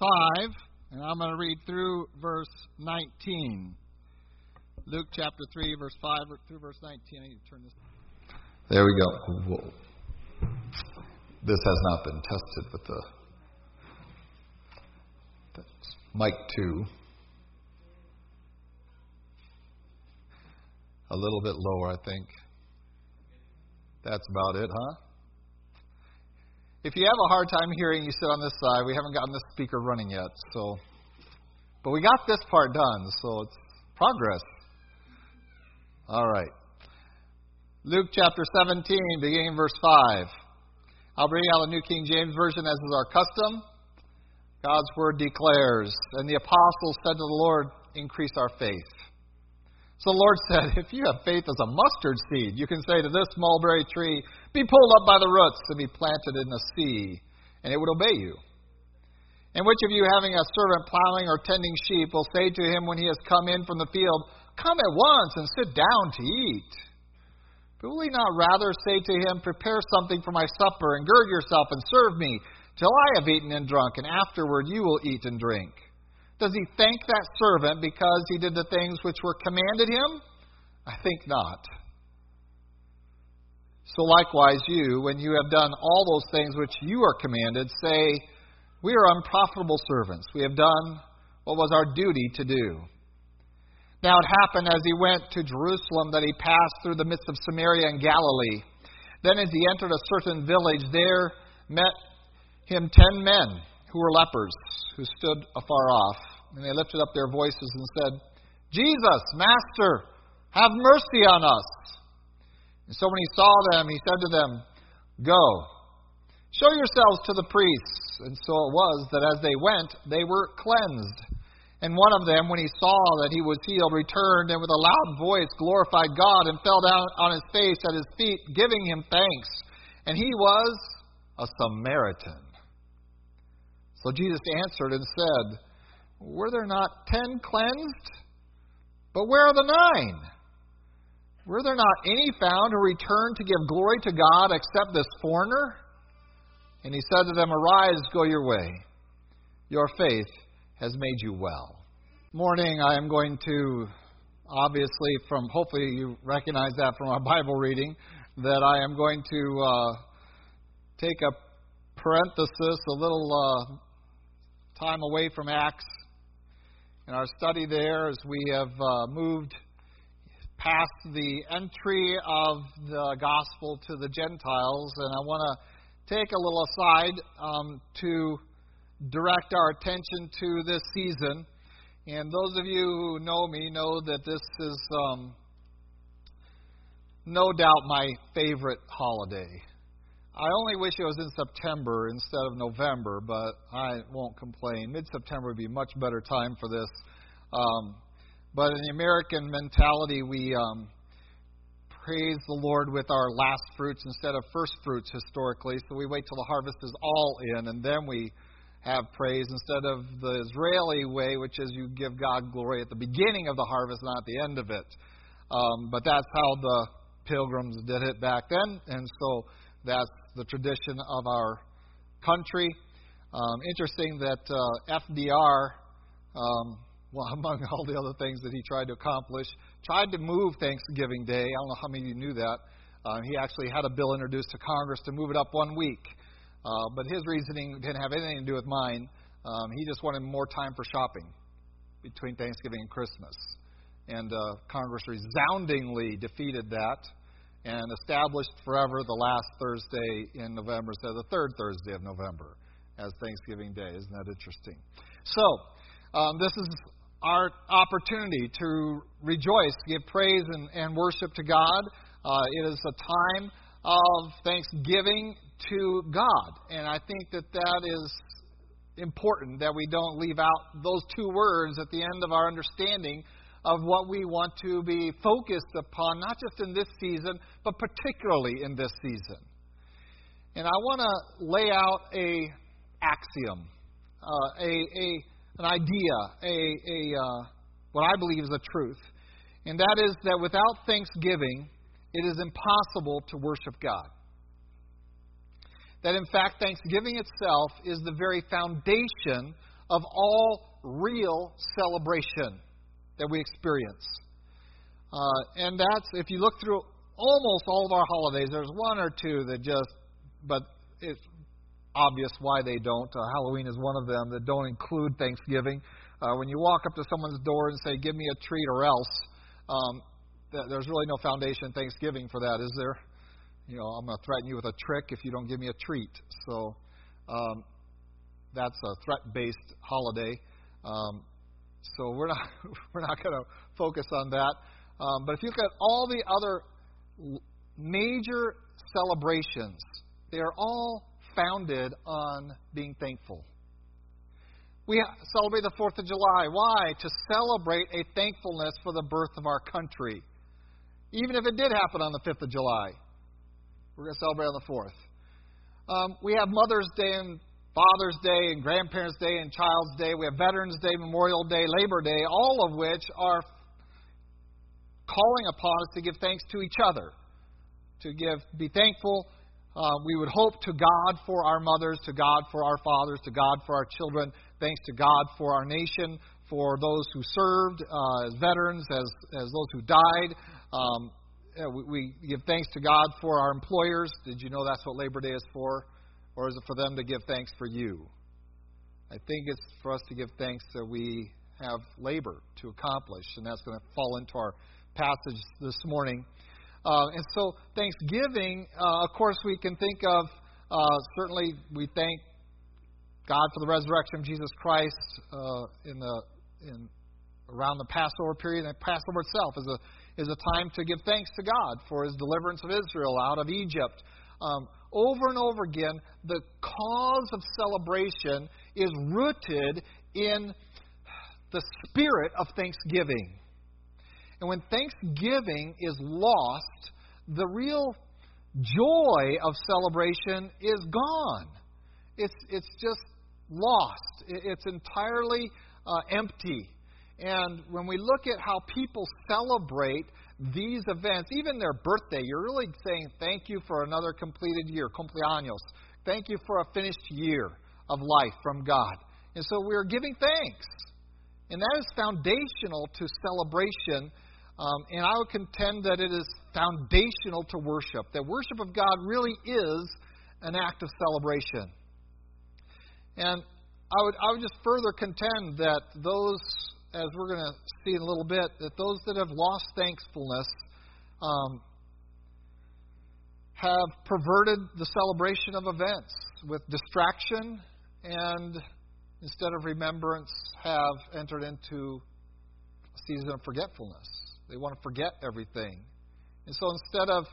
5, and I'm going to read through verse 19. Luke chapter 3, verse 5 through verse 19. I need to turn this. There we go. This has not been tested with the mic 2. A little bit lower, I think. That's about it, huh? If you have a hard time hearing, you sit on this side. We haven't gotten the speaker running yet, so. But we got this part done, so it's progress. All right. Luke chapter 17, beginning verse 5. I'll bring out the New King James Version as is our custom. God's word declares, and the apostles said to the Lord, Increase our faith. So the Lord said, If you have faith as a mustard seed, you can say to this mulberry tree, Be pulled up by the roots and be planted in the sea, and it would obey you. And which of you, having a servant plowing or tending sheep, will say to him when he has come in from the field, Come at once and sit down to eat? But will he not rather say to him, Prepare something for my supper, and gird yourself and serve me, till I have eaten and drunk, and afterward you will eat and drink? Does he thank that servant because he did the things which were commanded him? I think not. So likewise, you, when you have done all those things which you are commanded, say, We are unprofitable servants. We have done what was our duty to do. Now it happened as he went to Jerusalem that he passed through the midst of Samaria and Galilee. Then, as he entered a certain village, there met him ten men who were lepers, who stood afar off. And they lifted up their voices and said, Jesus, Master, have mercy on us. And so when he saw them, he said to them, Go, show yourselves to the priests. And so it was that as they went, they were cleansed. And one of them, when he saw that he was healed, returned and with a loud voice glorified God and fell down on his face at his feet, giving him thanks. And he was a Samaritan. So Jesus answered and said, Were there not ten cleansed? But where are the nine? Were there not any found who returned to give glory to God except this foreigner? And he said to them, Arise, go your way. Your faith has made you well. Morning, I am going to, obviously, from hopefully you recognize that from our Bible reading, that I am going to uh, take a parenthesis, a little uh, time away from Acts in our study there as we have uh, moved past the entry of the gospel to the Gentiles. And I want to take a little aside um, to direct our attention to this season. And those of you who know me know that this is um, no doubt my favorite holiday. I only wish it was in September instead of November, but I won't complain. Mid September would be a much better time for this. Um, but in the American mentality, we um, praise the Lord with our last fruits instead of first fruits historically. So we wait till the harvest is all in, and then we have praise instead of the Israeli way, which is you give God glory at the beginning of the harvest, not at the end of it. Um, but that's how the pilgrims did it back then, and so that's the tradition of our country. Um, interesting that uh, FDR, um, well, among all the other things that he tried to accomplish, tried to move Thanksgiving Day. I don't know how many of you knew that. Uh, he actually had a bill introduced to Congress to move it up one week. Uh, but his reasoning didn't have anything to do with mine. Um, he just wanted more time for shopping between Thanksgiving and Christmas. And uh, Congress resoundingly defeated that and established forever the last Thursday in November of the third Thursday of November as Thanksgiving Day. Isn't that interesting? So, um, this is our opportunity to rejoice, give praise and, and worship to God. Uh, it is a time of thanksgiving to God. And I think that that is important that we don't leave out those two words at the end of our understanding of what we want to be focused upon, not just in this season, but particularly in this season. And I want to lay out a axiom, uh, a, a an idea, a, a uh, what I believe is a truth, and that is that without thanksgiving, it is impossible to worship God. That in fact, thanksgiving itself is the very foundation of all real celebration that we experience. Uh, and that's, if you look through almost all of our holidays, there's one or two that just, but it's obvious why they don't. Uh, Halloween is one of them that don't include Thanksgiving. Uh, when you walk up to someone's door and say, Give me a treat or else, um, th- there's really no foundation in Thanksgiving for that, is there? You know, I'm going to threaten you with a trick if you don't give me a treat. So um, that's a threat-based holiday. Um, so we're not we're not going to focus on that. Um, but if you look at all the other major celebrations, they are all founded on being thankful. We celebrate the 4th of July. Why? To celebrate a thankfulness for the birth of our country. Even if it did happen on the 5th of July, we're going to celebrate on the 4th. Um, we have Mother's Day and Father's Day and Grandparents' Day and Child's Day. We have Veterans Day, Memorial Day, Labor Day, all of which are calling upon us to give thanks to each other, to give, be thankful. Uh, we would hope to God for our mothers, to God for our fathers, to God for our children. Thanks to God for our nation, for those who served uh, as veterans, as as those who died. Um, we, we give thanks to God for our employers. Did you know that's what Labor Day is for? Or is it for them to give thanks for you? I think it's for us to give thanks that we have labor to accomplish, and that's going to fall into our passage this morning. Uh, and so, Thanksgiving, uh, of course, we can think of uh, certainly we thank God for the resurrection of Jesus Christ uh, in the in around the Passover period, and Passover itself is a is a time to give thanks to God for His deliverance of Israel out of Egypt. Um, over and over again, the cause of celebration is rooted in the spirit of thanksgiving. And when thanksgiving is lost, the real joy of celebration is gone. It's, it's just lost, it's entirely uh, empty. And when we look at how people celebrate these events, even their birthday, you're really saying thank you for another completed year, cumpleaños. Thank you for a finished year of life from God. And so we're giving thanks. And that is foundational to celebration. Um, and I would contend that it is foundational to worship. That worship of God really is an act of celebration. And I would, I would just further contend that those as we're going to see in a little bit, that those that have lost thankfulness um, have perverted the celebration of events with distraction and instead of remembrance have entered into a season of forgetfulness. They want to forget everything. And so instead of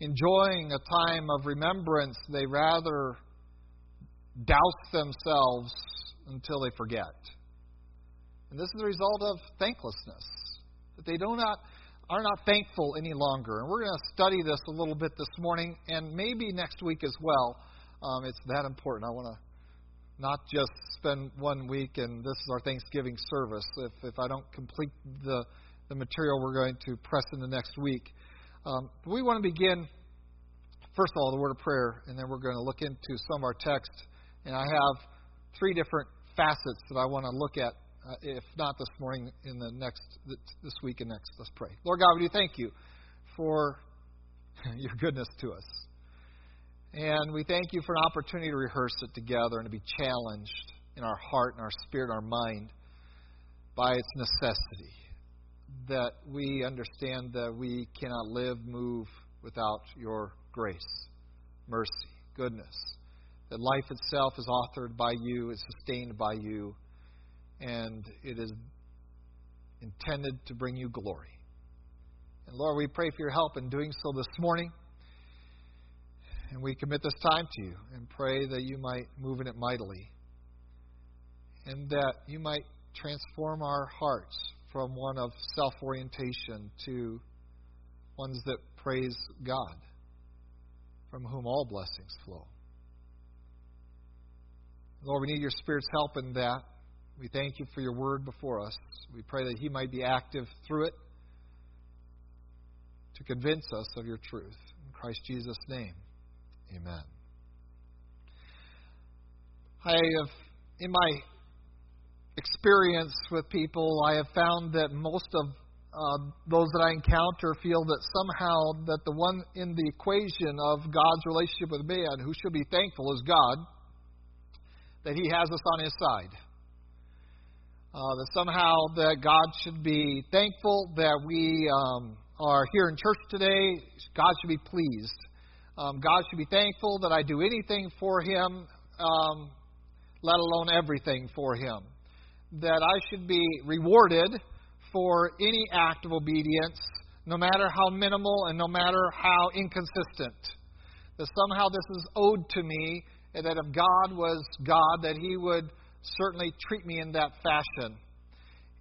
enjoying a time of remembrance, they rather douse themselves until they forget. And this is a result of thanklessness. That they do not are not thankful any longer. And we're going to study this a little bit this morning and maybe next week as well. Um, it's that important. I want to not just spend one week and this is our Thanksgiving service. If, if I don't complete the, the material we're going to press into next week. Um, we want to begin, first of all, the word of prayer, and then we're going to look into some of our text. And I have three different facets that I want to look at uh, if not this morning, in the next this week and next. Let's pray. Lord God, we do thank you for your goodness to us, and we thank you for an opportunity to rehearse it together and to be challenged in our heart and our spirit, and our mind by its necessity. That we understand that we cannot live, move without your grace, mercy, goodness. That life itself is authored by you, is sustained by you and it is intended to bring you glory. And Lord, we pray for your help in doing so this morning. And we commit this time to you and pray that you might move in it mightily. And that you might transform our hearts from one of self orientation to ones that praise God, from whom all blessings flow. Lord, we need your Spirit's help in that. We thank you for your word before us. We pray that he might be active through it to convince us of your truth. In Christ Jesus' name, amen. I have, in my experience with people, I have found that most of uh, those that I encounter feel that somehow that the one in the equation of God's relationship with man who should be thankful is God, that He has us on His side. Uh, that somehow that God should be thankful that we um, are here in church today. God should be pleased. Um, God should be thankful that I do anything for Him, um, let alone everything for Him. That I should be rewarded for any act of obedience, no matter how minimal and no matter how inconsistent. That somehow this is owed to me, and that if God was God, that He would certainly treat me in that fashion.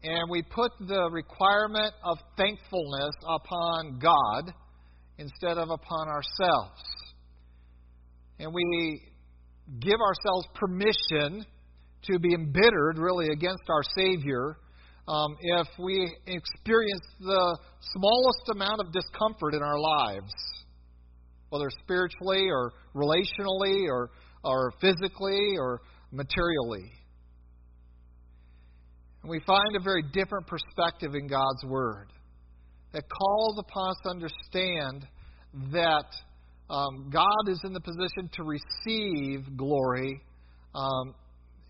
And we put the requirement of thankfulness upon God instead of upon ourselves. And we give ourselves permission to be embittered, really, against our Savior um, if we experience the smallest amount of discomfort in our lives, whether spiritually or relationally or, or physically or materially. And we find a very different perspective in God's Word that calls upon us to understand that um, God is in the position to receive glory, um,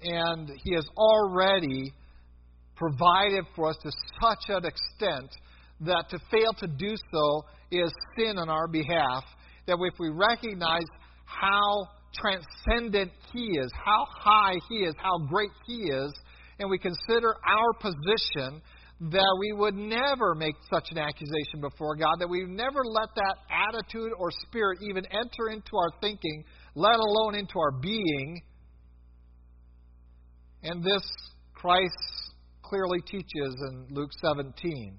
and He has already provided for us to such an extent that to fail to do so is sin on our behalf. That if we recognize how transcendent He is, how high He is, how great He is, and we consider our position, that we would never make such an accusation before God, that we never let that attitude or spirit even enter into our thinking, let alone into our being. And this Christ clearly teaches in Luke 17.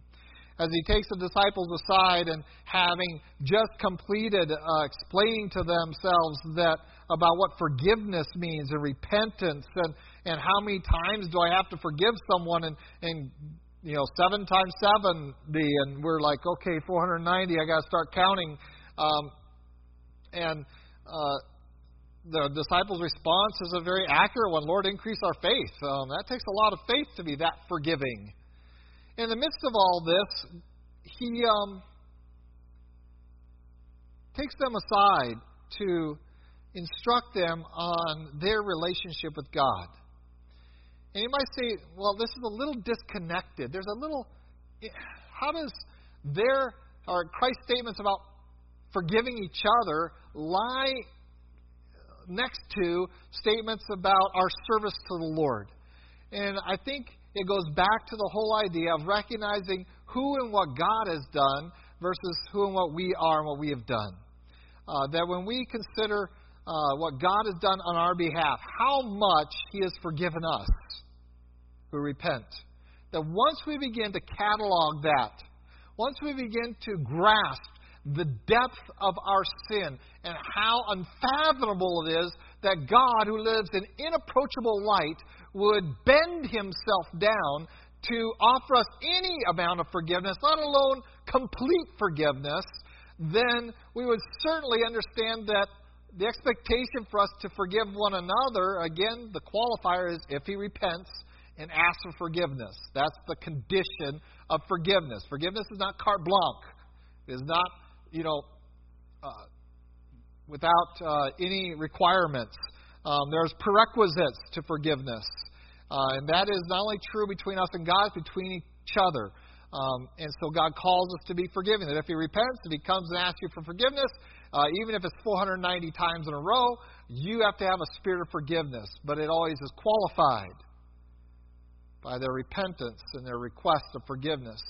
As he takes the disciples aside and having just completed uh, explaining to themselves that about what forgiveness means and repentance and, and how many times do I have to forgive someone and, and you know seven times seventy and we're like okay 490 I got to start counting um, and uh, the disciples' response is a very accurate one. Lord, increase our faith. Um, that takes a lot of faith to be that forgiving. In the midst of all this, he um, takes them aside to instruct them on their relationship with God. And you might say, well, this is a little disconnected. There's a little. How does their or Christ's statements about forgiving each other lie next to statements about our service to the Lord? And I think it goes back to the whole idea of recognizing who and what God has done versus who and what we are and what we have done. Uh, that when we consider uh, what God has done on our behalf, how much He has forgiven us who repent. That once we begin to catalog that, once we begin to grasp the depth of our sin and how unfathomable it is that God, who lives in inapproachable light, would bend himself down to offer us any amount of forgiveness, let alone complete forgiveness, then we would certainly understand that the expectation for us to forgive one another, again, the qualifier is if he repents and asks for forgiveness. That's the condition of forgiveness. Forgiveness is not carte blanche. It is not, you know, uh, without uh, any requirements. Um, there's prerequisites to forgiveness. Uh, and that is not only true between us and God, it's between each other. Um, and so God calls us to be forgiving. That if he repents, if he comes and asks you for forgiveness, uh, even if it's 490 times in a row, you have to have a spirit of forgiveness. But it always is qualified by their repentance and their request of forgiveness.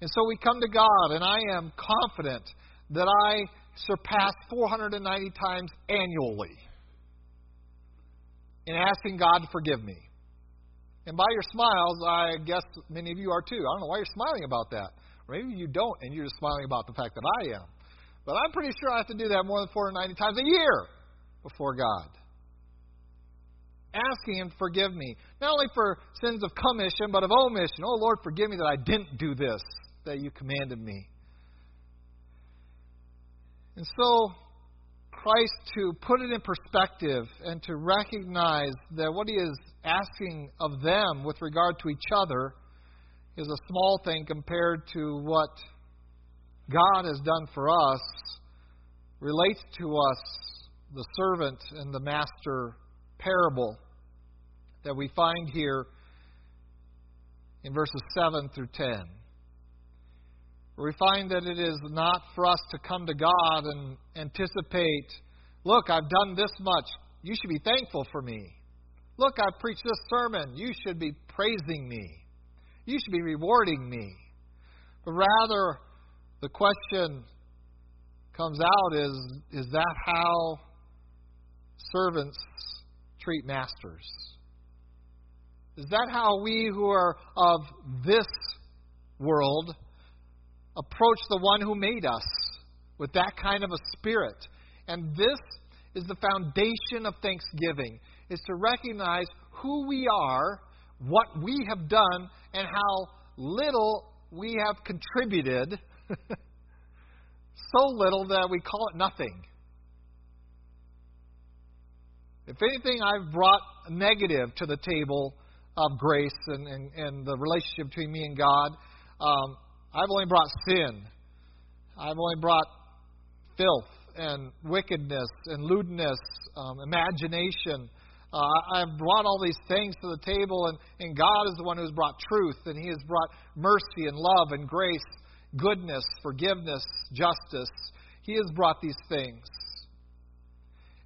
And so we come to God, and I am confident that I surpass 490 times annually in asking God to forgive me. And by your smiles, I guess many of you are too. I don't know why you're smiling about that. Maybe you don't, and you're just smiling about the fact that I am. But I'm pretty sure I have to do that more than 490 times a year before God. Asking Him forgive me, not only for sins of commission, but of omission. Oh, Lord, forgive me that I didn't do this that you commanded me. And so, Christ to put it in perspective and to recognize that what he is asking of them with regard to each other is a small thing compared to what God has done for us, relates to us the servant and the master parable that we find here in verses 7 through 10 we find that it is not for us to come to God and anticipate, look, I've done this much. You should be thankful for me. Look, I've preached this sermon. You should be praising me. You should be rewarding me. But rather, the question comes out is is that how servants treat masters? Is that how we who are of this world approach the one who made us with that kind of a spirit. And this is the foundation of thanksgiving is to recognize who we are, what we have done, and how little we have contributed. so little that we call it nothing. If anything, I've brought negative to the table of grace and, and, and the relationship between me and God. Um, I've only brought sin. I've only brought filth and wickedness and lewdness, um, imagination. Uh, I've brought all these things to the table, and, and God is the one who's brought truth, and He has brought mercy and love and grace, goodness, forgiveness, justice. He has brought these things.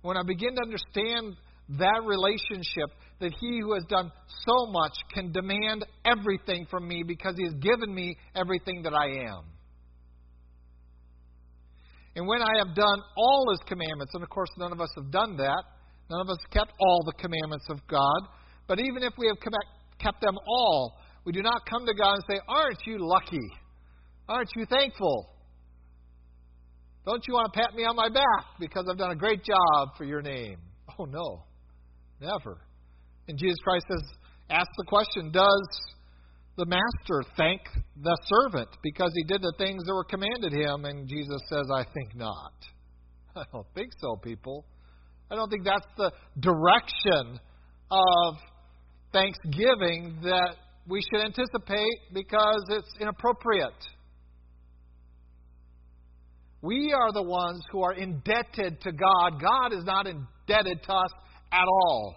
When I begin to understand that relationship, that he who has done so much can demand everything from me because he has given me everything that I am. And when I have done all his commandments, and of course none of us have done that, none of us kept all the commandments of God, but even if we have kept them all, we do not come to God and say, Aren't you lucky? Aren't you thankful? Don't you want to pat me on my back because I've done a great job for your name? Oh, no. Never. And Jesus Christ says, ask the question Does the master thank the servant because he did the things that were commanded him? And Jesus says, I think not. I don't think so, people. I don't think that's the direction of thanksgiving that we should anticipate because it's inappropriate. We are the ones who are indebted to God. God is not indebted to us at all.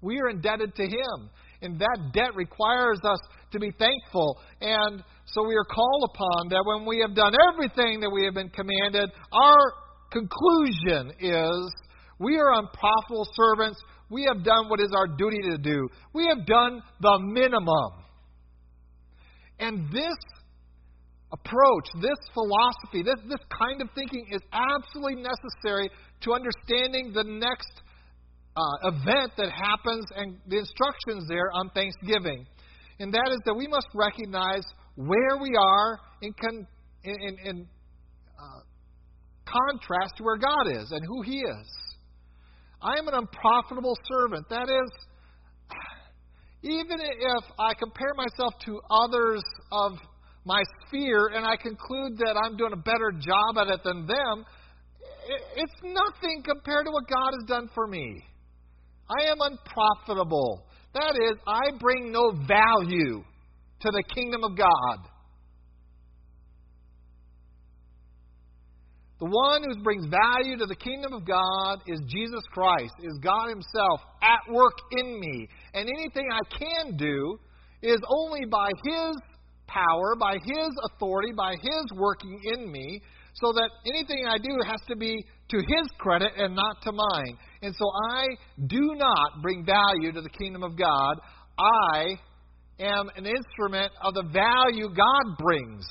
We are indebted to Him. And that debt requires us to be thankful. And so we are called upon that when we have done everything that we have been commanded, our conclusion is we are unprofitable servants. We have done what is our duty to do. We have done the minimum. And this approach, this philosophy, this, this kind of thinking is absolutely necessary to understanding the next uh, event that happens and the instructions there on Thanksgiving. And that is that we must recognize where we are in, con, in, in, uh, contrast to where God is and who He is. I am an unprofitable servant. That is, even if I compare myself to others of my sphere and I conclude that I'm doing a better job at it than them, it's nothing compared to what God has done for me. I am unprofitable. That is, I bring no value to the kingdom of God. The one who brings value to the kingdom of God is Jesus Christ, is God Himself at work in me. And anything I can do is only by His power, by His authority, by His working in me, so that anything I do has to be to His credit and not to mine. And so I do not bring value to the kingdom of God. I am an instrument of the value God brings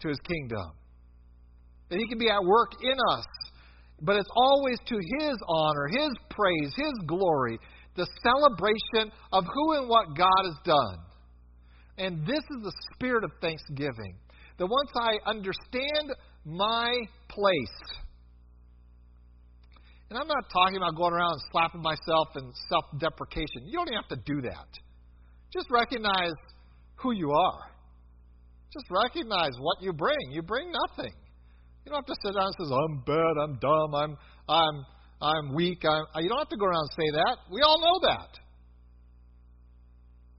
to His kingdom. That He can be at work in us. But it's always to His honor, His praise, His glory, the celebration of who and what God has done. And this is the spirit of thanksgiving. That once I understand my place, and I'm not talking about going around and slapping myself and self deprecation. You don't even have to do that. Just recognize who you are. Just recognize what you bring. You bring nothing. You don't have to sit down and say, I'm bad, I'm dumb, I'm, I'm, I'm weak. I'm, you don't have to go around and say that. We all know that.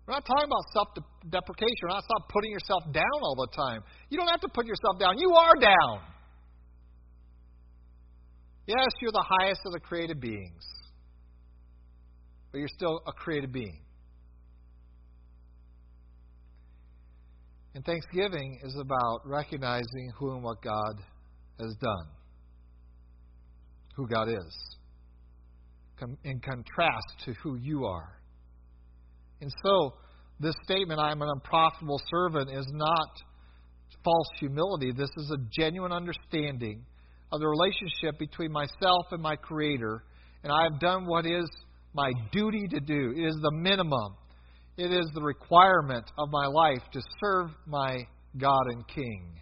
We're not talking about self deprecation. We're not stop putting yourself down all the time. You don't have to put yourself down. You are down. Yes, you're the highest of the created beings, but you're still a created being. And Thanksgiving is about recognizing who and what God has done, who God is, in contrast to who you are. And so, this statement, I am an unprofitable servant, is not false humility. This is a genuine understanding of the relationship between myself and my Creator, and I have done what is my duty to do. It is the minimum, it is the requirement of my life to serve my God and King.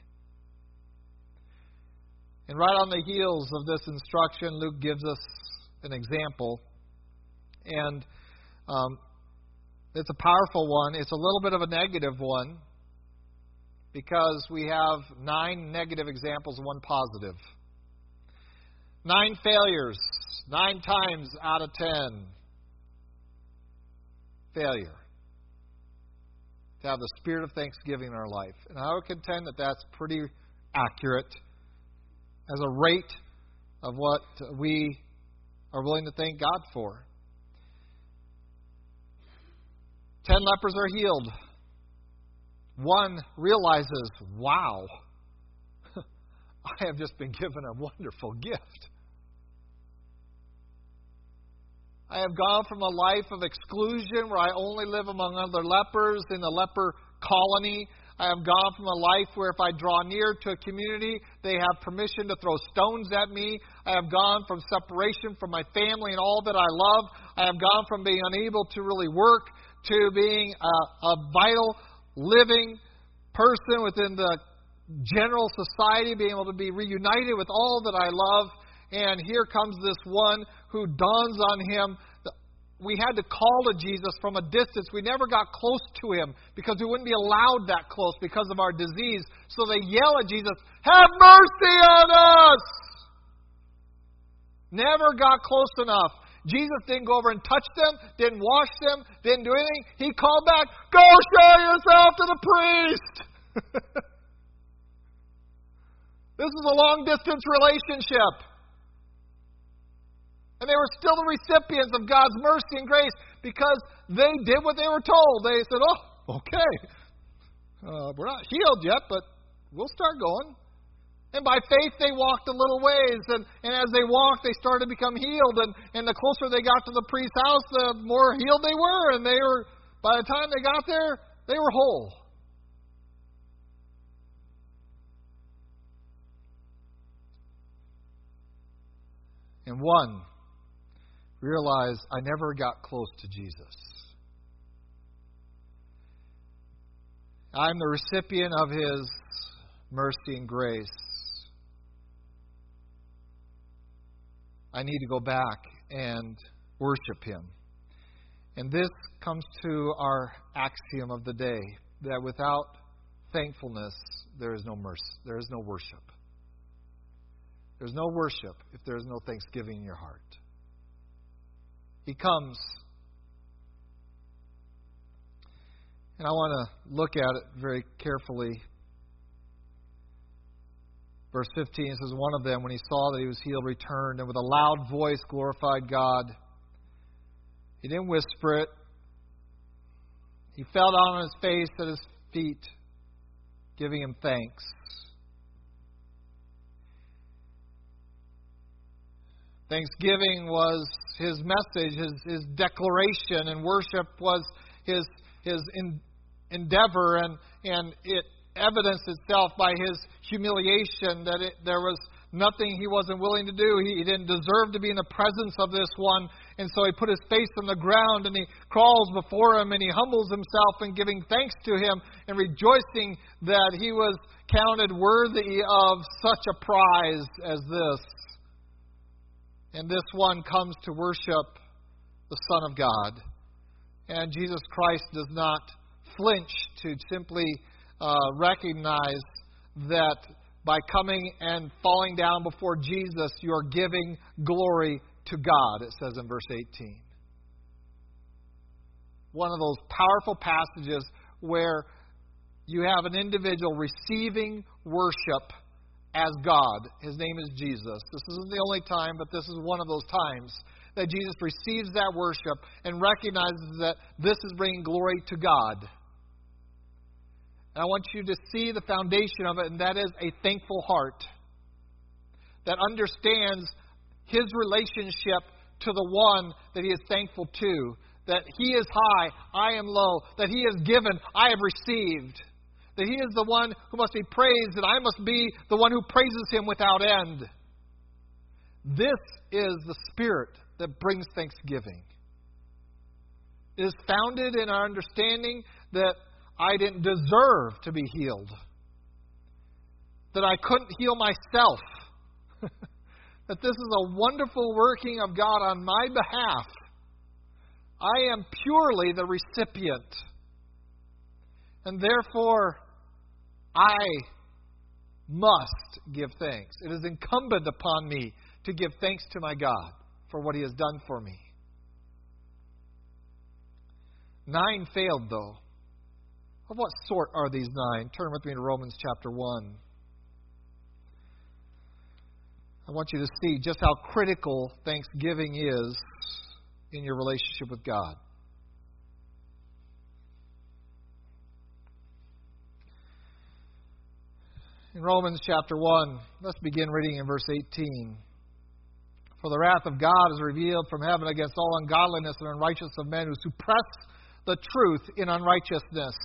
And right on the heels of this instruction, Luke gives us an example. And um, it's a powerful one. It's a little bit of a negative one because we have nine negative examples one positive. Nine failures, nine times out of ten. Failure. To have the spirit of thanksgiving in our life. And I would contend that that's pretty accurate as a rate of what we are willing to thank God for. Ten lepers are healed. One realizes, wow, I have just been given a wonderful gift. I have gone from a life of exclusion where I only live among other lepers in the leper colony I have gone from a life where if I draw near to a community, they have permission to throw stones at me. I have gone from separation from my family and all that I love. I have gone from being unable to really work to being a, a vital, living person within the general society, being able to be reunited with all that I love. And here comes this one who dawns on him we had to call to Jesus from a distance. We never got close to him because we wouldn't be allowed that close because of our disease. So they yell at Jesus, Have mercy on us! Never got close enough. Jesus didn't go over and touch them, didn't wash them, didn't do anything. He called back, Go show yourself to the priest! this is a long distance relationship. And they were still the recipients of God's mercy and grace because they did what they were told. They said, Oh, okay. Uh, we're not healed yet, but we'll start going. And by faith, they walked a little ways. And, and as they walked, they started to become healed. And, and the closer they got to the priest's house, the more healed they were. And they were, by the time they got there, they were whole. And one realized, I never got close to Jesus. I'm the recipient of His mercy and grace. I need to go back and worship Him. And this comes to our axiom of the day that without thankfulness, there is no mercy, there is no worship. There's no worship if there is no thanksgiving in your heart. He comes. And I want to look at it very carefully. Verse 15 says, One of them, when he saw that he was healed, returned and with a loud voice glorified God. He didn't whisper it. He fell down on his face at his feet, giving him thanks. Thanksgiving was his message, his, his declaration, and worship was his, his in, endeavor, and, and it evidenced itself by his humiliation that it, there was nothing he wasn't willing to do. He, he didn't deserve to be in the presence of this one, and so he put his face on the ground and he crawls before him and he humbles himself and giving thanks to him and rejoicing that he was counted worthy of such a prize as this. And this one comes to worship the Son of God. And Jesus Christ does not flinch to simply uh, recognize that by coming and falling down before Jesus, you are giving glory to God, it says in verse 18. One of those powerful passages where you have an individual receiving worship as God. His name is Jesus. This isn't the only time, but this is one of those times that Jesus receives that worship and recognizes that this is bringing glory to God. And I want you to see the foundation of it, and that is a thankful heart that understands his relationship to the one that he is thankful to. That he is high, I am low. That he has given, I have received. That he is the one who must be praised, and I must be the one who praises him without end. This is the spirit that brings thanksgiving. It is founded in our understanding that I didn't deserve to be healed, that I couldn't heal myself, that this is a wonderful working of God on my behalf. I am purely the recipient. And therefore, I must give thanks. It is incumbent upon me to give thanks to my God for what He has done for me. Nine failed, though. Of what sort are these nine? Turn with me to Romans chapter 1. I want you to see just how critical thanksgiving is in your relationship with God. In Romans chapter 1, let's begin reading in verse 18. For the wrath of God is revealed from heaven against all ungodliness and unrighteousness of men who suppress the truth in unrighteousness.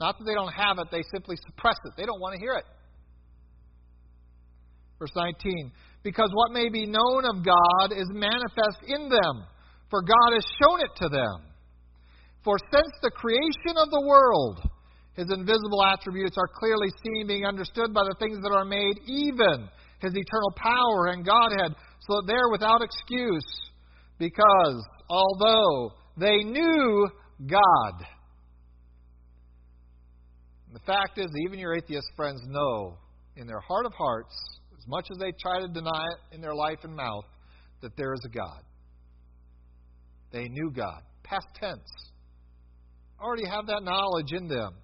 Not that they don't have it, they simply suppress it. They don't want to hear it. Verse 19 Because what may be known of God is manifest in them, for God has shown it to them. For since the creation of the world, his invisible attributes are clearly seen, being understood by the things that are made, even his eternal power and Godhead, so that they're without excuse, because although they knew God, the fact is, even your atheist friends know in their heart of hearts, as much as they try to deny it in their life and mouth, that there is a God. They knew God. Past tense. Already have that knowledge in them.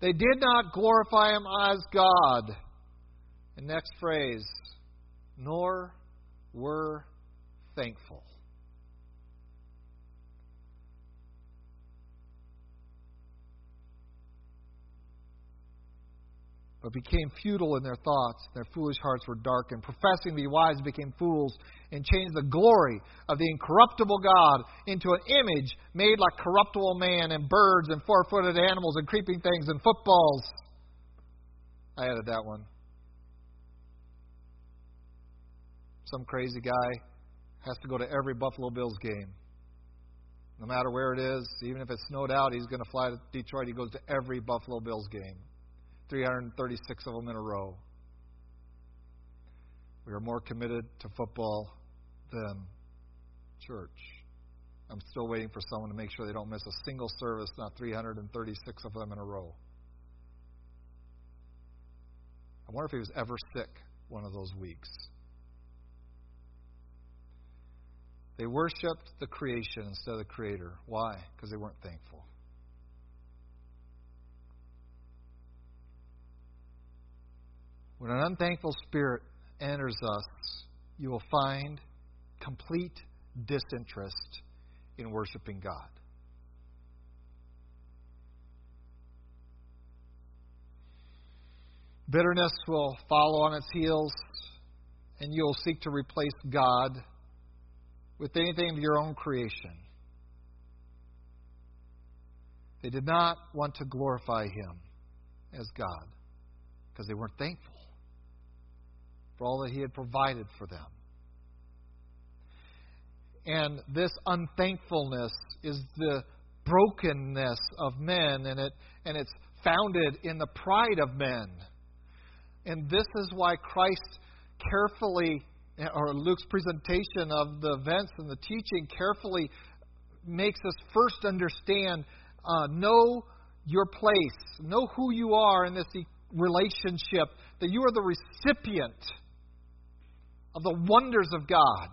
They did not glorify Him as God. And next phrase, nor were thankful. But became futile in their thoughts. Their foolish hearts were darkened. Professing to be wise became fools and changed the glory of the incorruptible God into an image made like corruptible man and birds and four footed animals and creeping things and footballs. I added that one. Some crazy guy has to go to every Buffalo Bills game. No matter where it is, even if it's snowed out, he's going to fly to Detroit. He goes to every Buffalo Bills game. 336 of them in a row. We are more committed to football than church. I'm still waiting for someone to make sure they don't miss a single service, not 336 of them in a row. I wonder if he was ever sick one of those weeks. They worshiped the creation instead of the Creator. Why? Because they weren't thankful. When an unthankful spirit enters us, you will find complete disinterest in worshiping God. Bitterness will follow on its heels, and you'll seek to replace God with anything of your own creation. They did not want to glorify Him as God because they weren't thankful for all that He had provided for them. And this unthankfulness is the brokenness of men, and, it, and it's founded in the pride of men. And this is why Christ carefully, or Luke's presentation of the events and the teaching carefully makes us first understand, uh, know your place, know who you are in this relationship, that you are the recipient of the wonders of God.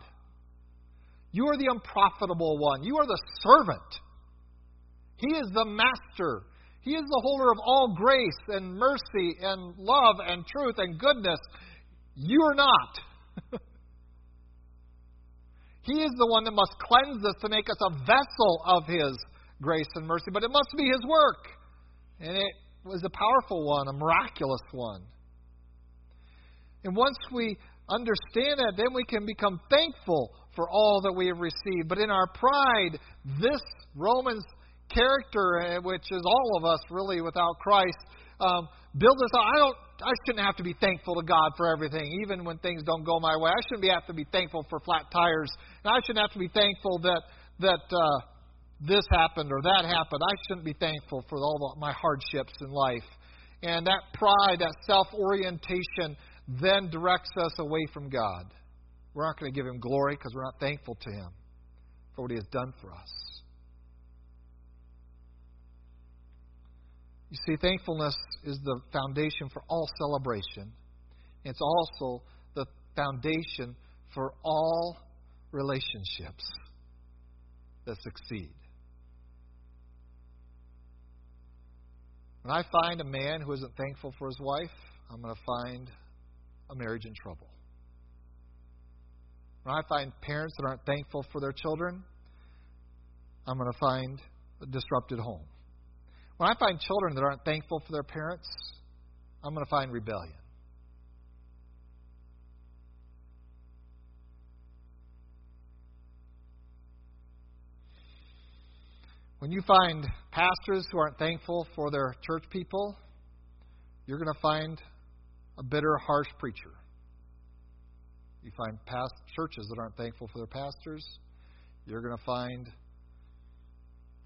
You are the unprofitable one. You are the servant. He is the master. He is the holder of all grace and mercy and love and truth and goodness. You are not. he is the one that must cleanse us to make us a vessel of His grace and mercy, but it must be His work. And it was a powerful one, a miraculous one. And once we understand that, then we can become thankful for all that we have received. But in our pride, this Romans character, eh, which is all of us really without Christ, um, builds us up. I don't. I shouldn't have to be thankful to God for everything, even when things don't go my way. I shouldn't be, have to be thankful for flat tires. And I shouldn't have to be thankful that that uh, this happened or that happened. I shouldn't be thankful for all the, my hardships in life. And that pride, that self orientation, then directs us away from God. We're not going to give Him glory because we're not thankful to Him for what He has done for us. You see, thankfulness is the foundation for all celebration. It's also the foundation for all relationships that succeed. When I find a man who isn't thankful for his wife, I'm going to find a marriage in trouble. When I find parents that aren't thankful for their children, I'm going to find a disrupted home. When I find children that aren't thankful for their parents, I'm going to find rebellion. When you find pastors who aren't thankful for their church people, you're going to find a bitter, harsh preacher. You find past churches that aren't thankful for their pastors, you're going to find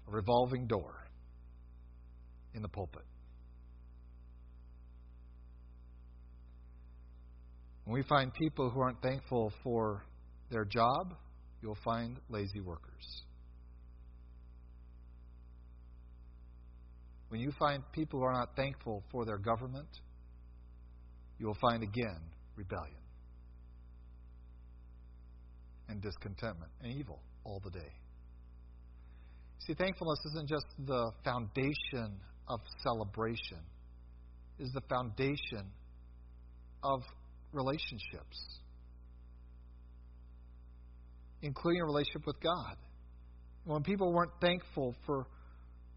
a revolving door in the pulpit. When we find people who aren't thankful for their job, you'll find lazy workers. When you find people who are not thankful for their government, you will find again rebellion and discontentment and evil all the day. See, thankfulness isn't just the foundation of celebration, it is the foundation of relationships, including a relationship with God. When people weren't thankful for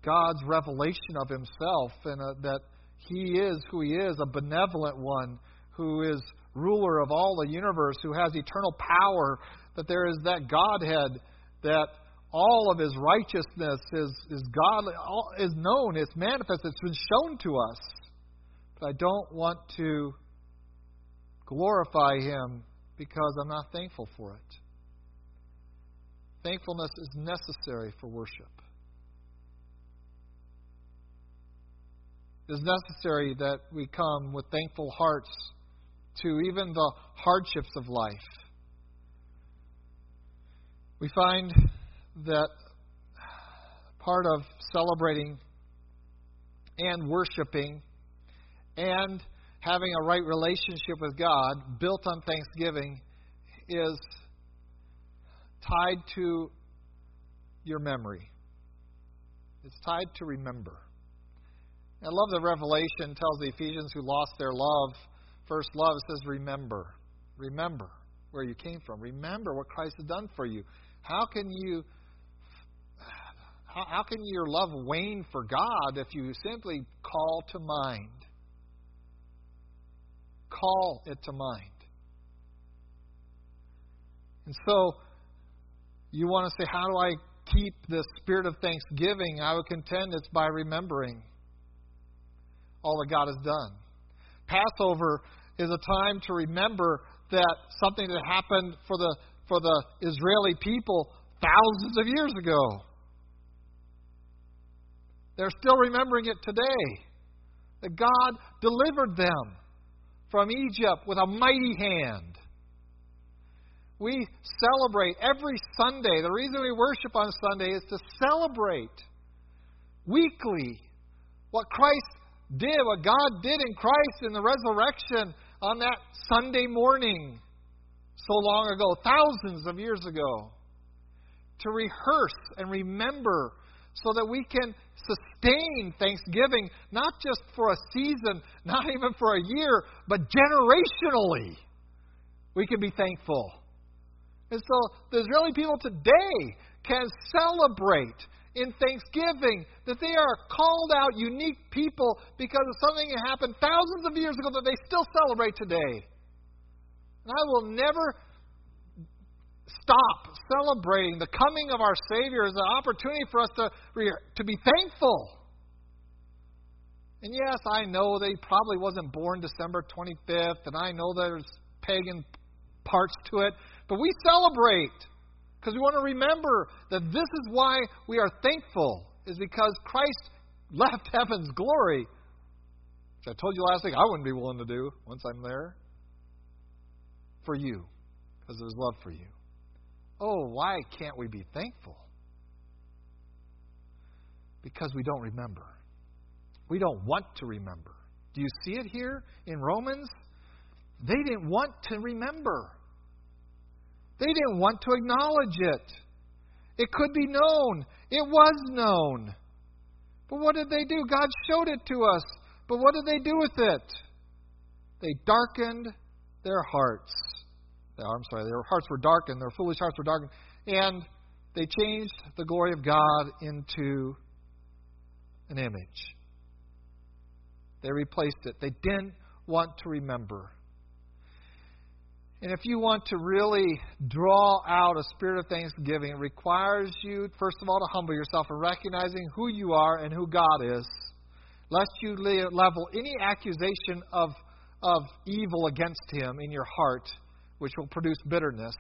God's revelation of Himself and uh, that He is who He is, a benevolent one who is ruler of all the universe, who has eternal power, that there is that Godhead, that all of His righteousness is, is godly, all, is known, it's manifest, it's been shown to us. But I don't want to glorify Him because I'm not thankful for it. Thankfulness is necessary for worship. Is necessary that we come with thankful hearts to even the hardships of life. We find that part of celebrating and worshiping and having a right relationship with God built on thanksgiving is tied to your memory. It's tied to remember. I love the Revelation tells the Ephesians who lost their love, first love, says, remember. Remember where you came from. Remember what Christ has done for you. How can you how, how can your love wane for God if you simply call to mind? Call it to mind. And so you want to say, How do I keep this spirit of thanksgiving? I would contend it's by remembering all that God has done. Passover is a time to remember that something that happened for the for the Israeli people thousands of years ago. They're still remembering it today. That God delivered them from Egypt with a mighty hand. We celebrate every Sunday. The reason we worship on Sunday is to celebrate weekly what Christ did, what God did in Christ in the resurrection on that Sunday morning so long ago, thousands of years ago. To rehearse and remember so that we can sustain Thanksgiving, not just for a season, not even for a year, but generationally. We can be thankful. And so the Israeli people today can celebrate in thanksgiving that they are called out unique people because of something that happened thousands of years ago that they still celebrate today. And I will never stop celebrating the coming of our Savior as an opportunity for us to, to be thankful. And yes, I know that he probably wasn't born December 25th, and I know there's pagan parts to it, but we celebrate because we want to remember that this is why we are thankful, is because Christ left heaven's glory, which I told you last week I wouldn't be willing to do once I'm there, for you, because of his love for you. Oh, why can't we be thankful? Because we don't remember. We don't want to remember. Do you see it here in Romans? They didn't want to remember. They didn't want to acknowledge it. It could be known. It was known. But what did they do? God showed it to us. But what did they do with it? They darkened their hearts. I'm sorry, their hearts were darkened, their foolish hearts were darkened, and they changed the glory of God into an image. They replaced it. They didn't want to remember. And if you want to really draw out a spirit of thanksgiving, it requires you, first of all, to humble yourself in recognizing who you are and who God is, lest you level any accusation of, of evil against Him in your heart which will produce bitterness,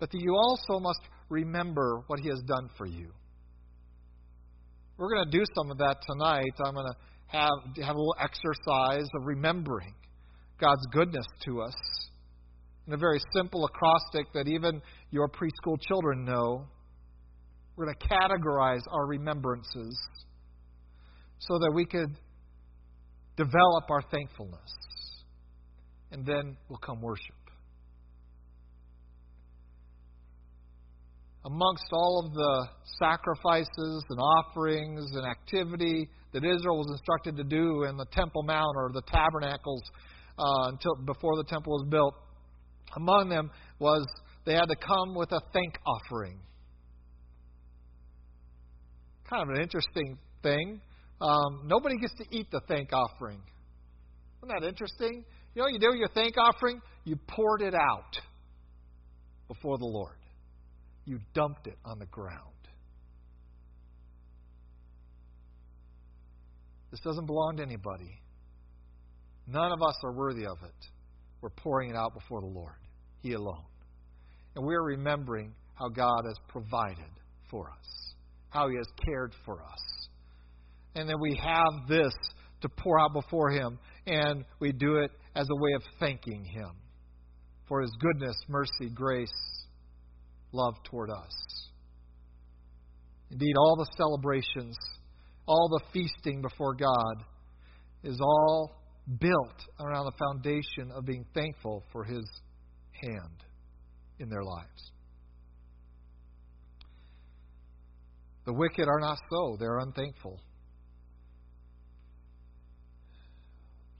but that you also must remember what He has done for you. We're going to do some of that tonight. I'm going to have, have a little exercise of remembering God's goodness to us in a very simple acrostic that even your preschool children know. We're going to categorize our remembrances so that we could develop our thankfulness. And then we'll come worship. amongst all of the sacrifices and offerings and activity that Israel was instructed to do in the Temple Mount or the tabernacles uh, until before the temple was built, among them was they had to come with a thank offering. Kind of an interesting thing. Um, nobody gets to eat the thank offering. Isn't that interesting? You know you do your thank offering? You poured it out before the Lord you dumped it on the ground. This doesn't belong to anybody. None of us are worthy of it. We're pouring it out before the Lord, He alone. And we're remembering how God has provided for us, how He has cared for us. And then we have this to pour out before Him, and we do it as a way of thanking Him for His goodness, mercy, grace, love toward us. Indeed, all the celebrations, all the feasting before God is all built around the foundation of being thankful for His hand in their lives. The wicked are not so, they're unthankful.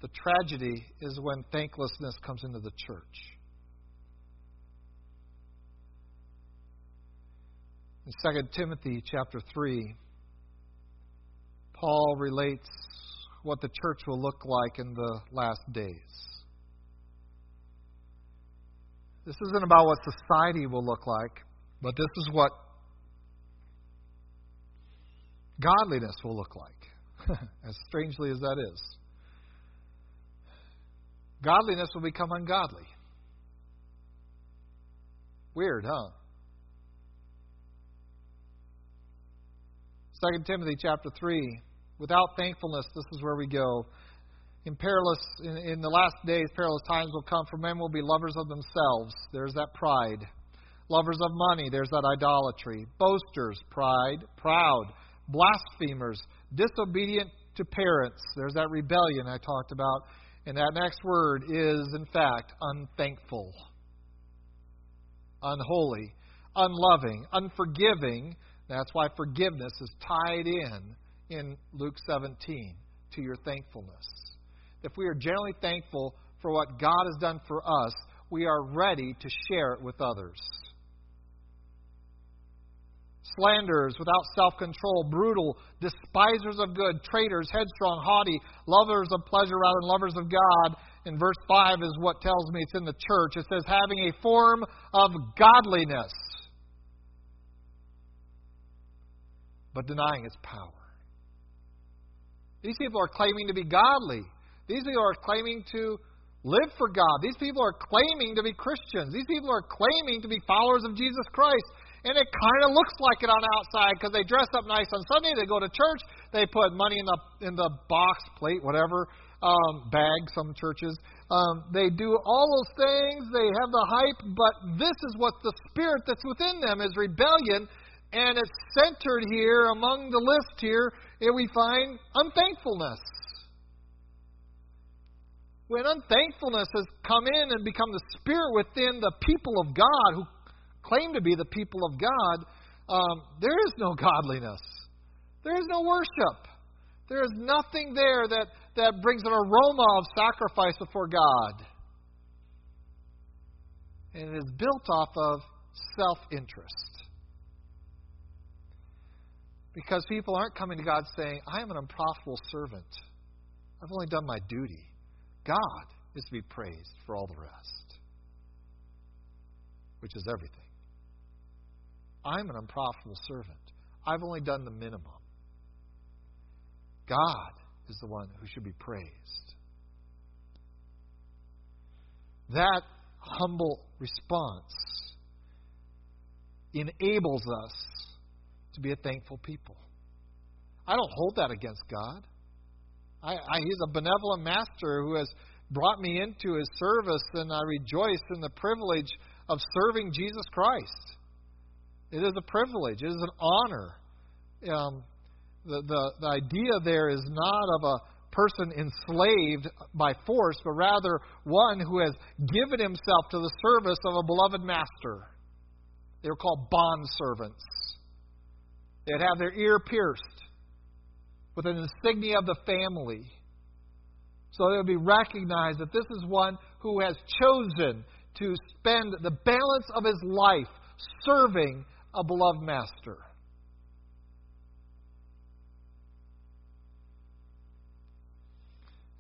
The tragedy is when thanklessness comes into the church. In 2 Timothy chapter 3, Paul relates what the church will look like in the last days. This isn't about what society will look like, but this is what godliness will look like, as strangely as that is. Godliness will become ungodly. Weird, huh? 2 Timothy chapter 3. Without thankfulness, this is where we go. In perilous, in, in the last days, perilous times will come, for men will be lovers of themselves. There's that pride. Lovers of money, there's that idolatry. Boasters, pride. Proud. Blasphemers. Disobedient to parents. There's that rebellion I talked about. And that next word is, in fact, unthankful, unholy, unloving, unforgiving. That's why forgiveness is tied in in Luke 17 to your thankfulness. If we are generally thankful for what God has done for us, we are ready to share it with others slanderers, without self control, brutal, despisers of good, traitors, headstrong, haughty, lovers of pleasure rather than lovers of God. In verse 5 is what tells me it's in the church. It says, having a form of godliness, but denying its power. These people are claiming to be godly. These people are claiming to live for God. These people are claiming to be Christians. These people are claiming to be followers of Jesus Christ. And it kind of looks like it on the outside because they dress up nice on Sunday. They go to church. They put money in the in the box, plate, whatever, um, bag. Some churches. Um, they do all those things. They have the hype, but this is what the spirit that's within them is rebellion, and it's centered here among the list here. And we find unthankfulness. When unthankfulness has come in and become the spirit within the people of God who claim to be the people of God, um, there is no godliness. There is no worship. There is nothing there that, that brings an aroma of sacrifice before God. And it is built off of self interest. Because people aren't coming to God saying, I am an unprofitable servant. I've only done my duty. God is to be praised for all the rest, which is everything. I'm an unprofitable servant. I've only done the minimum. God is the one who should be praised. That humble response enables us to be a thankful people. I don't hold that against God. I, I, he's a benevolent master who has brought me into his service, and I rejoice in the privilege of serving Jesus Christ. It is a privilege. It is an honor. Um, the, the, the idea there is not of a person enslaved by force, but rather one who has given himself to the service of a beloved master. They were called bond servants. They'd have their ear pierced with an insignia of the family. So they would be recognized that this is one who has chosen to spend the balance of his life serving a beloved master.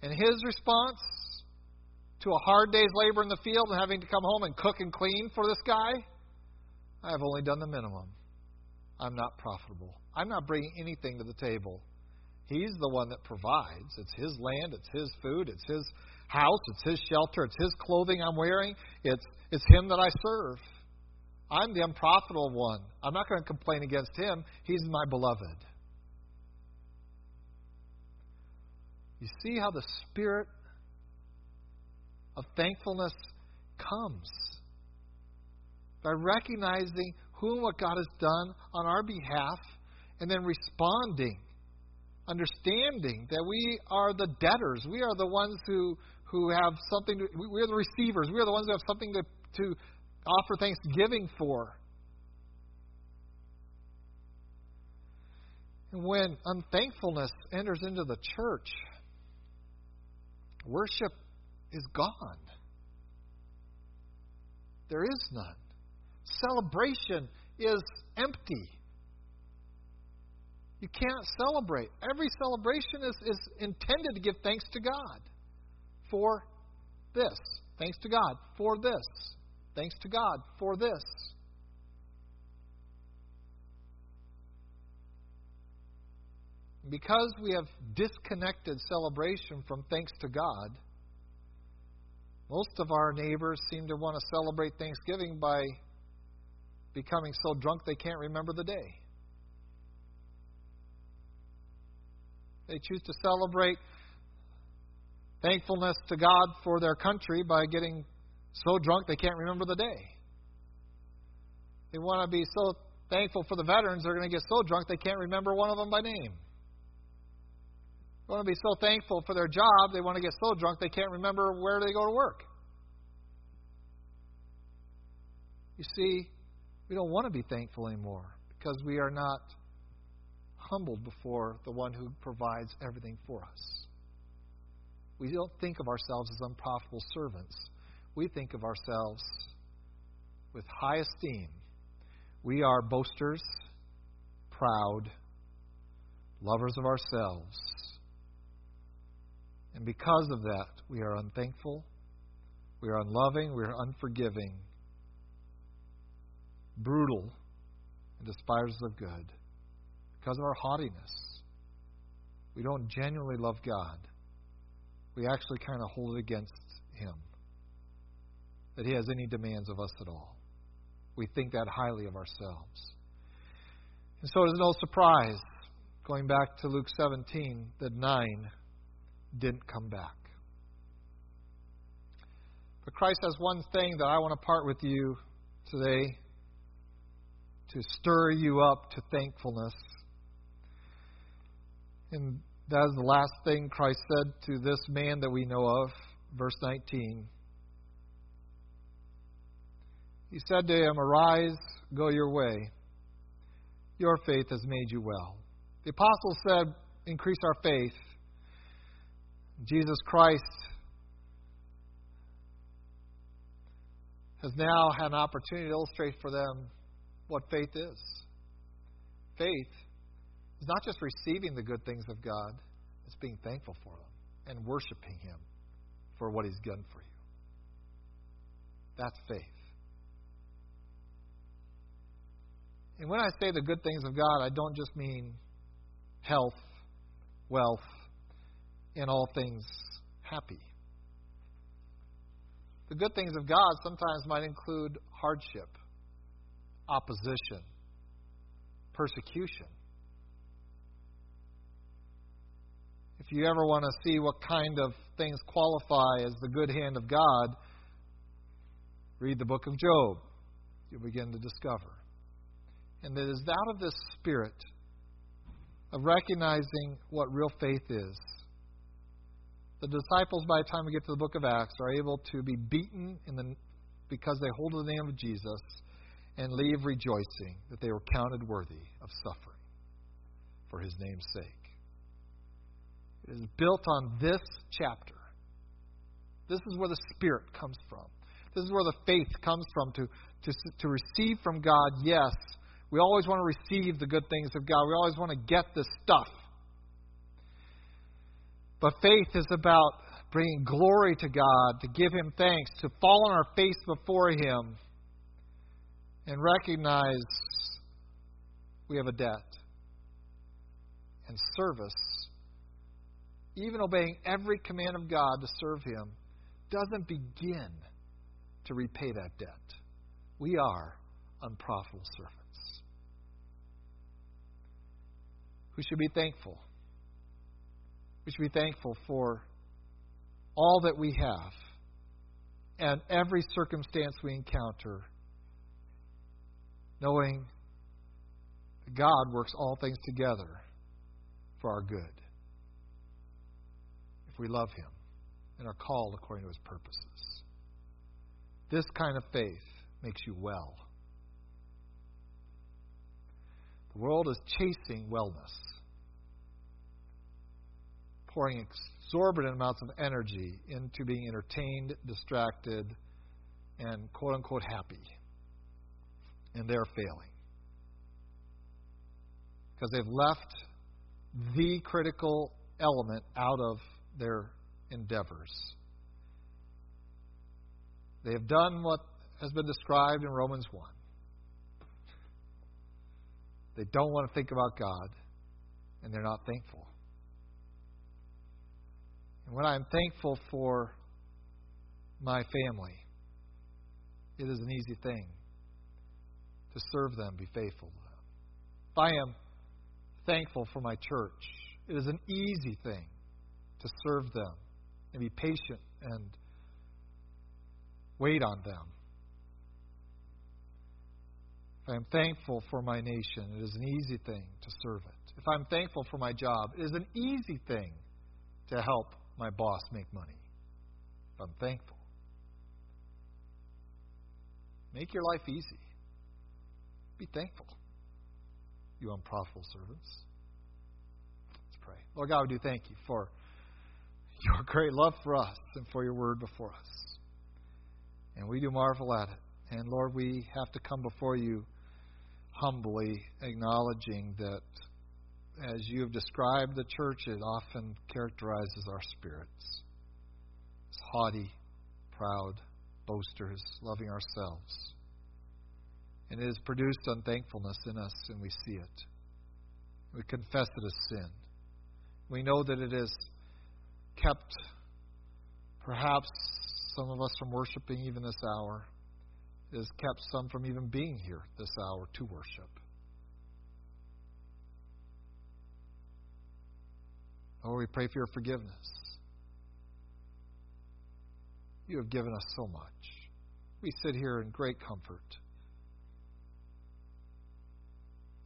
And his response to a hard day's labor in the field and having to come home and cook and clean for this guy, I have only done the minimum. I'm not profitable. I'm not bringing anything to the table. He's the one that provides. It's his land, it's his food, it's his house, it's his shelter, it's his clothing I'm wearing. It's it's him that I serve. I'm the unprofitable one. I'm not going to complain against him. He's my beloved. You see how the spirit of thankfulness comes by recognizing who and what God has done on our behalf and then responding, understanding that we are the debtors. We are the ones who, who have something, to, we are the receivers. We are the ones who have something to, to offer thanksgiving for. And when unthankfulness enters into the church, worship is gone. There is none. Celebration is empty. You can't celebrate. Every celebration is, is intended to give thanks to God for this. Thanks to God for this. Thanks to God for this. Because we have disconnected celebration from thanks to God, most of our neighbors seem to want to celebrate Thanksgiving by becoming so drunk they can't remember the day. They choose to celebrate thankfulness to God for their country by getting so drunk they can't remember the day. They want to be so thankful for the veterans, they're going to get so drunk they can't remember one of them by name. They want to be so thankful for their job, they want to get so drunk they can't remember where they go to work. You see, we don't want to be thankful anymore because we are not humbled before the one who provides everything for us. We don't think of ourselves as unprofitable servants. We think of ourselves with high esteem. We are boasters, proud, lovers of ourselves. And because of that, we are unthankful, we are unloving, we are unforgiving, brutal, and despisers of good because of our haughtiness. We don't genuinely love God. We actually kind of hold it against Him that He has any demands of us at all. We think that highly of ourselves. And so it is no surprise, going back to Luke 17, that nine didn't come back. But Christ has one thing that I want to part with you today to stir you up to thankfulness. And that is the last thing Christ said to this man that we know of, verse 19. He said to him, Arise, go your way. Your faith has made you well. The apostles said, Increase our faith. Jesus Christ has now had an opportunity to illustrate for them what faith is. Faith is not just receiving the good things of God, it's being thankful for them and worshiping Him for what He's done for you. That's faith. And when I say the good things of God, I don't just mean health, wealth, and all things happy. The good things of God sometimes might include hardship, opposition, persecution. If you ever want to see what kind of things qualify as the good hand of God, read the book of Job. You'll begin to discover. And it is out of this spirit of recognizing what real faith is. The disciples, by the time we get to the book of Acts, are able to be beaten in the, because they hold the name of Jesus and leave rejoicing that they were counted worthy of suffering for his name's sake. It is built on this chapter. This is where the Spirit comes from. This is where the faith comes from to, to, to receive from God, yes. We always want to receive the good things of God. We always want to get this stuff. But faith is about bringing glory to God, to give Him thanks, to fall on our face before Him and recognize we have a debt. And service, even obeying every command of God to serve Him, doesn't begin to repay that debt. We are unprofitable servants. We should be thankful. We should be thankful for all that we have and every circumstance we encounter knowing that God works all things together for our good if we love Him and are called according to His purposes. This kind of faith makes you well. The world is chasing wellness, pouring exorbitant amounts of energy into being entertained, distracted, and quote unquote happy and they're failing. Because they've left the critical element out of their endeavors. They have done what has been described in Romans 1. They don't want to think about God, and they're not thankful. And when I'm thankful for my family, it is an easy thing to serve them, be faithful to them. I am thankful for my church, it is an easy thing to serve them and be patient and wait on them. If I am thankful for my nation, it is an easy thing to serve it. If I'm thankful for my job, it is an easy thing to help my boss make money. If I'm thankful. Make your life easy. Be thankful, you unprofitable servants. Let's pray. Lord God, we do thank you for your great love for us and for your word before us. And we do marvel at it. And Lord, we have to come before you humbly, acknowledging that as you have described the church, it often characterizes our spirits as haughty, proud, boasters, loving ourselves. And it has produced unthankfulness in us, and we see it. We confess it as sin. We know that it has kept perhaps some of us from worshiping even this hour. It has kept some from even being here this hour to worship. Lord, we pray for your forgiveness. You have given us so much. We sit here in great comfort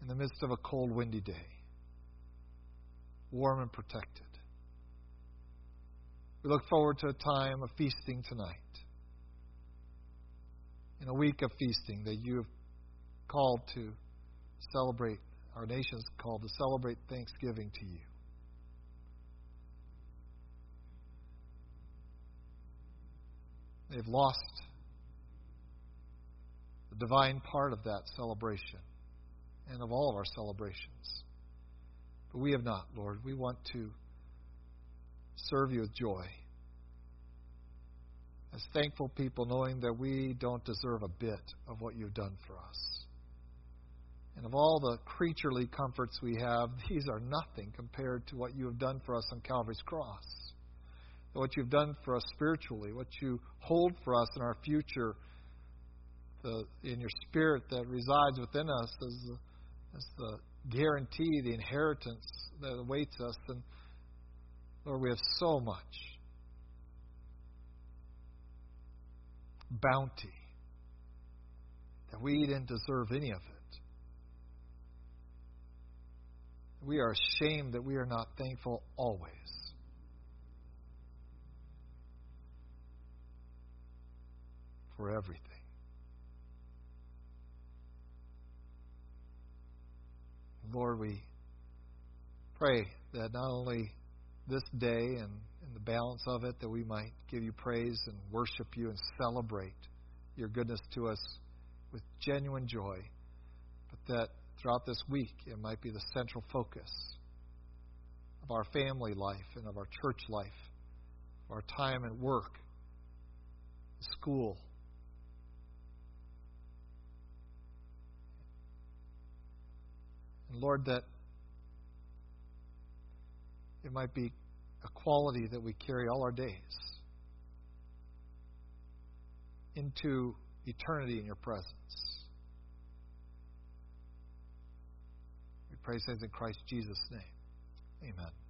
in the midst of a cold, windy day, warm and protected. We look forward to a time of feasting tonight, in a week of feasting that you have called to celebrate, our nation's called to celebrate Thanksgiving to you. They've lost the divine part of that celebration and of all of our celebrations. But we have not, Lord. We want to serve you with joy. As thankful people, knowing that we don't deserve a bit of what you've done for us. And of all the creaturely comforts we have, these are nothing compared to what you have done for us on Calvary's cross what you've done for us spiritually, what you hold for us in our future, the, in your spirit that resides within us as the, as the guarantee, the inheritance that awaits us. And Lord, we have so much bounty that we didn't deserve any of it. We are ashamed that we are not thankful always. for everything. Lord, we pray that not only this day and, and the balance of it, that we might give you praise and worship you and celebrate your goodness to us with genuine joy, but that throughout this week it might be the central focus of our family life and of our church life, of our time at work, school, And Lord, that it might be a quality that we carry all our days into eternity in your presence. We pray things in Christ Jesus' name. Amen.